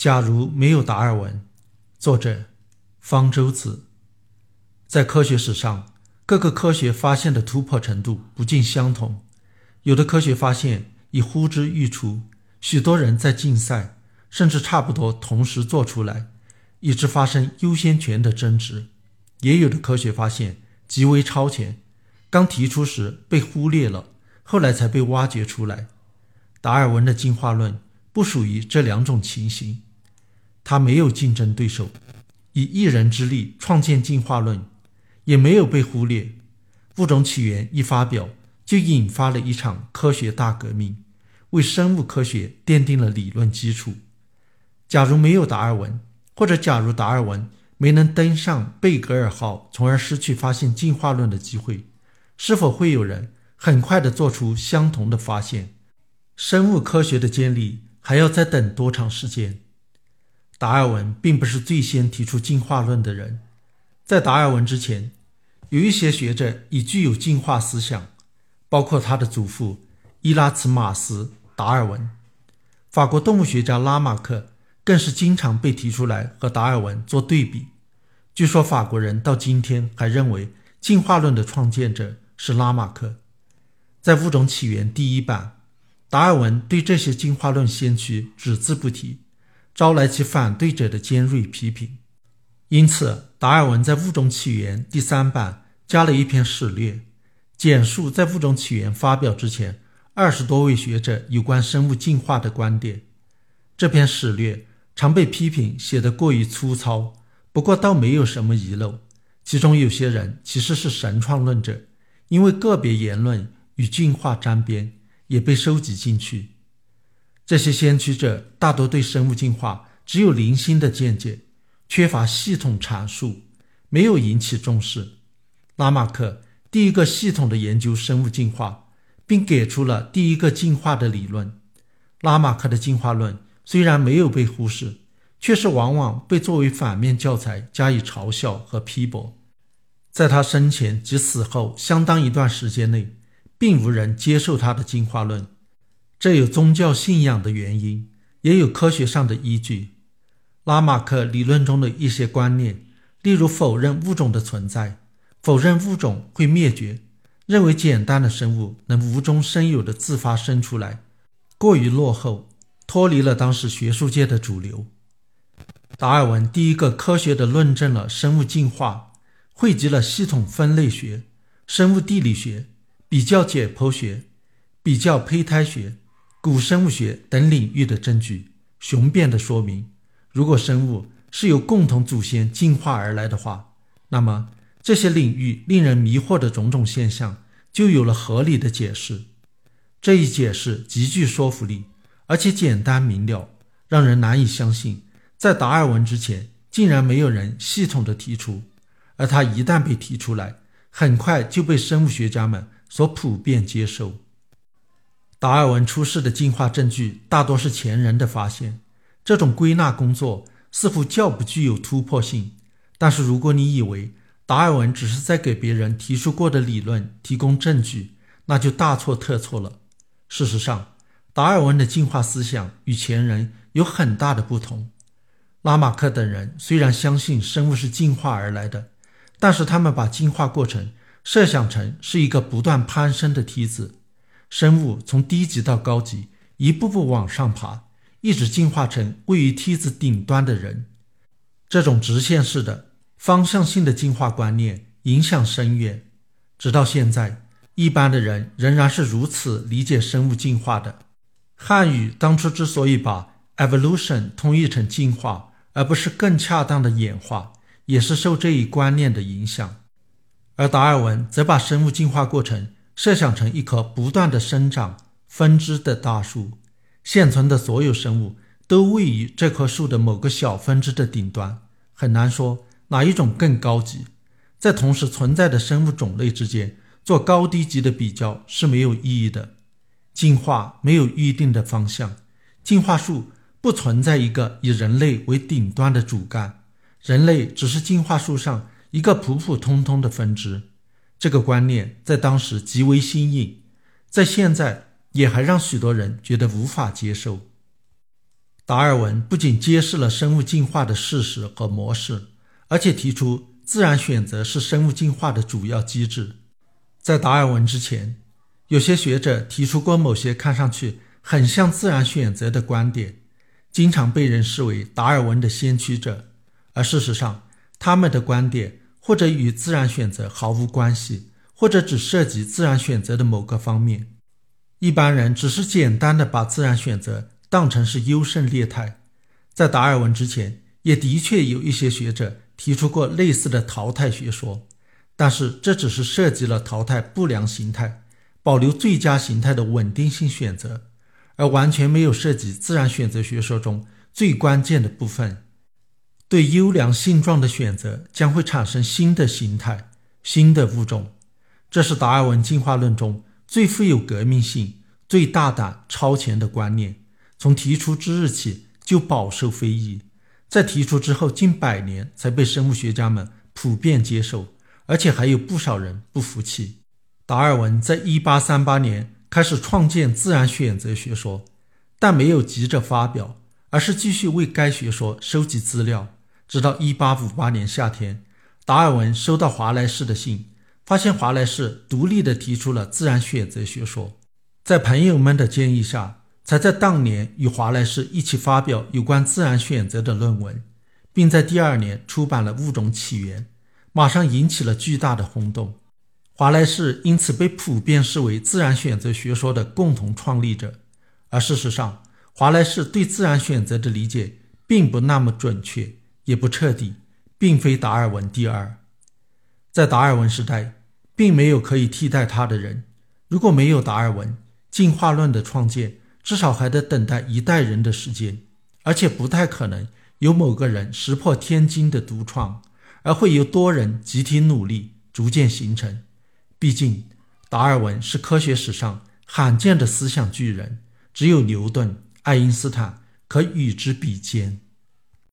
假如没有达尔文，作者方舟子。在科学史上，各个科学发现的突破程度不尽相同，有的科学发现已呼之欲出，许多人在竞赛，甚至差不多同时做出来，以致发生优先权的争执；也有的科学发现极为超前，刚提出时被忽略了，后来才被挖掘出来。达尔文的进化论不属于这两种情形。他没有竞争对手，以一人之力创建进化论，也没有被忽略。物种起源一发表，就引发了一场科学大革命，为生物科学奠定了理论基础。假如没有达尔文，或者假如达尔文没能登上贝格尔号，从而失去发现进化论的机会，是否会有人很快地做出相同的发现？生物科学的建立还要再等多长时间？达尔文并不是最先提出进化论的人，在达尔文之前，有一些学者已具有进化思想，包括他的祖父伊拉茨马斯·达尔文。法国动物学家拉马克更是经常被提出来和达尔文做对比。据说法国人到今天还认为进化论的创建者是拉马克。在《物种起源》第一版，达尔文对这些进化论先驱只字不提。招来其反对者的尖锐批评，因此达尔文在《物种起源》第三版加了一篇史略，简述在《物种起源》发表之前二十多位学者有关生物进化的观点。这篇史略常被批评写得过于粗糙，不过倒没有什么遗漏。其中有些人其实是神创论者，因为个别言论与进化沾边，也被收集进去。这些先驱者大多对生物进化只有零星的见解，缺乏系统阐述，没有引起重视。拉马克第一个系统的研究生物进化，并给出了第一个进化的理论。拉马克的进化论虽然没有被忽视，却是往往被作为反面教材加以嘲笑和批驳。在他生前及死后相当一段时间内，并无人接受他的进化论。这有宗教信仰的原因，也有科学上的依据。拉马克理论中的一些观念，例如否认物种的存在，否认物种会灭绝，认为简单的生物能无中生有的自发生出来，过于落后，脱离了当时学术界的主流。达尔文第一个科学的论证了生物进化，汇集了系统分类学、生物地理学、比较解剖学、比较胚胎学。古生物学等领域的证据，雄辩地说明，如果生物是由共同祖先进化而来的话，那么这些领域令人迷惑的种种现象就有了合理的解释。这一解释极具说服力，而且简单明了，让人难以相信，在达尔文之前竟然没有人系统的提出，而他一旦被提出来，很快就被生物学家们所普遍接受。达尔文出世的进化证据大多是前人的发现，这种归纳工作似乎较不具有突破性。但是，如果你以为达尔文只是在给别人提出过的理论提供证据，那就大错特错了。事实上，达尔文的进化思想与前人有很大的不同。拉马克等人虽然相信生物是进化而来的，但是他们把进化过程设想成是一个不断攀升的梯子。生物从低级到高级，一步步往上爬，一直进化成位于梯子顶端的人。这种直线式的方向性的进化观念影响深远，直到现在，一般的人仍然是如此理解生物进化的。汉语当初之所以把 evolution 通译成进化，而不是更恰当的演化，也是受这一观念的影响。而达尔文则把生物进化过程。设想成一棵不断的生长分支的大树，现存的所有生物都位于这棵树的某个小分支的顶端。很难说哪一种更高级。在同时存在的生物种类之间做高低级的比较是没有意义的。进化没有预定的方向，进化树不存在一个以人类为顶端的主干，人类只是进化树上一个普普通通的分支。这个观念在当时极为新颖，在现在也还让许多人觉得无法接受。达尔文不仅揭示了生物进化的事实和模式，而且提出自然选择是生物进化的主要机制。在达尔文之前，有些学者提出过某些看上去很像自然选择的观点，经常被人视为达尔文的先驱者。而事实上，他们的观点或者与自然选择毫无关系，或者只涉及自然选择的某个方面。一般人只是简单的把自然选择当成是优胜劣汰。在达尔文之前，也的确有一些学者提出过类似的淘汰学说，但是这只是涉及了淘汰不良形态。保留最佳形态的稳定性选择，而完全没有涉及自然选择学说中最关键的部分：对优良性状的选择将会产生新的形态、新的物种。这是达尔文进化论中最富有革命性、最大胆超前的观念。从提出之日起就饱受非议，在提出之后近百年才被生物学家们普遍接受，而且还有不少人不服气。达尔文在1838年开始创建自然选择学说，但没有急着发表，而是继续为该学说收集资料。直到1858年夏天，达尔文收到华莱士的信，发现华莱士独立地提出了自然选择学说，在朋友们的建议下，才在当年与华莱士一起发表有关自然选择的论文，并在第二年出版了《物种起源》，马上引起了巨大的轰动。华莱士因此被普遍视为自然选择学说的共同创立者，而事实上，华莱士对自然选择的理解并不那么准确，也不彻底，并非达尔文第二。在达尔文时代，并没有可以替代他的人。如果没有达尔文，进化论的创建至少还得等待一代人的时间，而且不太可能有某个人石破天惊的独创，而会由多人集体努力逐渐形成。毕竟，达尔文是科学史上罕见的思想巨人，只有牛顿、爱因斯坦可与之比肩。